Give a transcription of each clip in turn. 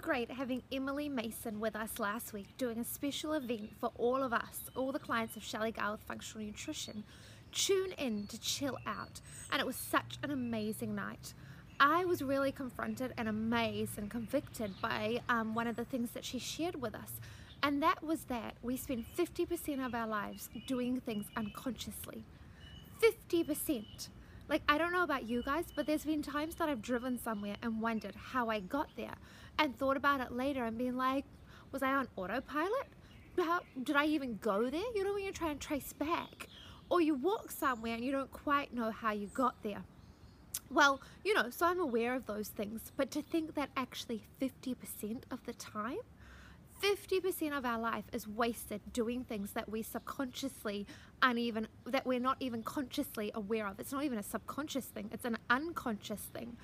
great having Emily Mason with us last week doing a special event for all of us, all the clients of Shelly Shelley Garth Functional Nutrition. Tune in to chill out, and it was such an amazing night. I was really confronted and amazed and convicted by um, one of the things that she shared with us, and that was that we spend 50% of our lives doing things unconsciously. 50%. Like, I don't know about you guys, but there's been times that I've driven somewhere and wondered how I got there and thought about it later and been like, was I on autopilot? How did I even go there? You know, when you're trying to trace back, or you walk somewhere and you don't quite know how you got there. Well, you know, so I'm aware of those things, but to think that actually 50% of the time 50% of our life is wasted doing things that we subconsciously uneven that we're not even consciously aware of. It's not even a subconscious thing, it's an unconscious thing.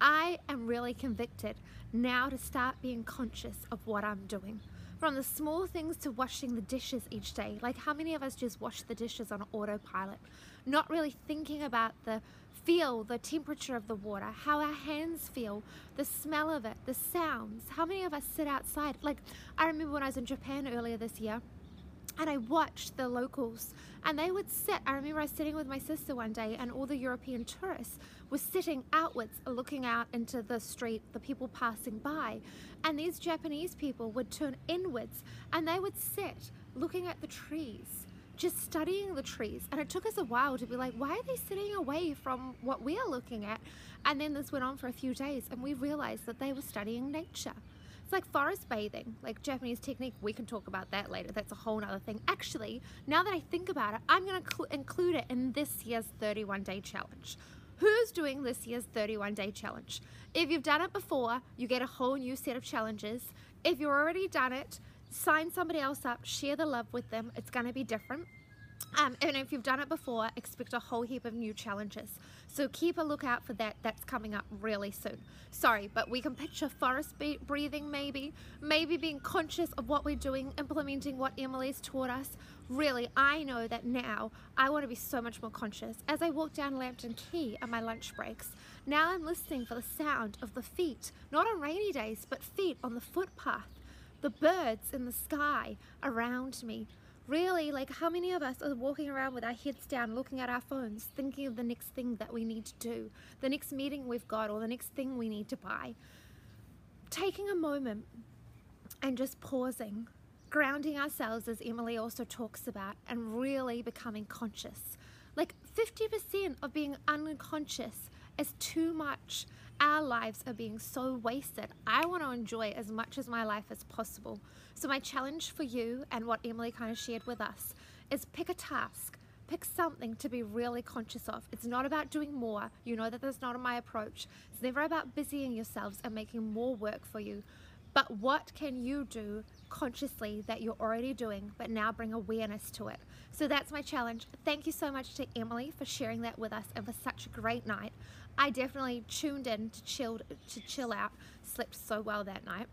I am really convicted now to start being conscious of what I'm doing. From the small things to washing the dishes each day. Like how many of us just wash the dishes on autopilot, not really thinking about the feel the temperature of the water, how our hands feel, the smell of it, the sounds. How many of us sit outside? Like, I remember when I was in Japan earlier this year and I watched the locals and they would sit. I remember I was sitting with my sister one day and all the European tourists were sitting outwards looking out into the street, the people passing by. And these Japanese people would turn inwards and they would sit looking at the trees just studying the trees. And it took us a while to be like, why are they sitting away from what we are looking at? And then this went on for a few days and we realized that they were studying nature. It's like forest bathing, like Japanese technique. We can talk about that later. That's a whole other thing. Actually, now that I think about it, I'm going to include it in this year's 31 day challenge. Who's doing this year's 31 day challenge? If you've done it before, you get a whole new set of challenges. If you've already done it, sign somebody else up, share the love with them. It's going to be different. Um, and if you've done it before, expect a whole heap of new challenges. So keep a lookout for that. That's coming up really soon. Sorry, but we can picture forest breathing maybe, maybe being conscious of what we're doing, implementing what Emily's taught us. Really, I know that now I want to be so much more conscious. As I walk down Lambton Quay on my lunch breaks, now I'm listening for the sound of the feet, not on rainy days, but feet on the footpath the birds in the sky around me. Really, like how many of us are walking around with our heads down, looking at our phones, thinking of the next thing that we need to do, the next meeting we've got, or the next thing we need to buy? Taking a moment and just pausing, grounding ourselves, as Emily also talks about, and really becoming conscious. Like 50% of being unconscious is too much our lives are being so wasted. I want to enjoy as much as my life as possible. So, my challenge for you and what Emily kind of shared with us is pick a task. Pick something to be really conscious of. It's not about doing more. You know that that's not my approach. It's never about busying yourselves and making more work for you. But what can you do consciously that you're already doing, but now bring awareness to it? So that's my challenge. Thank you so much to Emily for sharing that with us and for such a great night. I definitely tuned in to chill to chill out. Slept so well that night.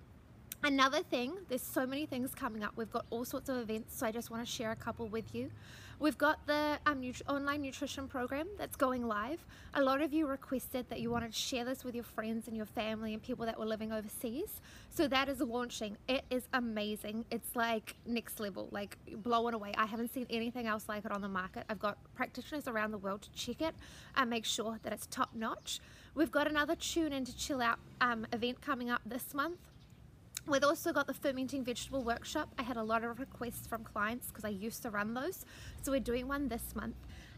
Another thing, there's so many things coming up. We've got all sorts of events, so I just want to share a couple with you. We've got the um, nut online nutrition program that's going live. A lot of you requested that you wanted to share this with your friends and your family and people that were living overseas. So that is launching. It is amazing. It's like next level, like blowing away. I haven't seen anything else like it on the market. I've got practitioners around the world to check it and make sure that it's top notch. We've got another tune in to chill out um, event coming up this month We've also got the fermenting vegetable workshop. I had a lot of requests from clients because I used to run those. So we're doing one this month.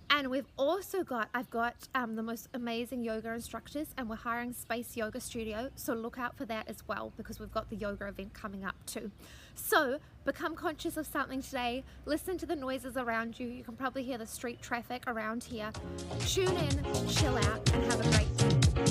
And we've also got, I've got um, the most amazing yoga instructors and we're hiring Space Yoga Studio. So look out for that as well because we've got the yoga event coming up too. So become conscious of something today. Listen to the noises around you. You can probably hear the street traffic around here. Tune in, chill out and have a great day.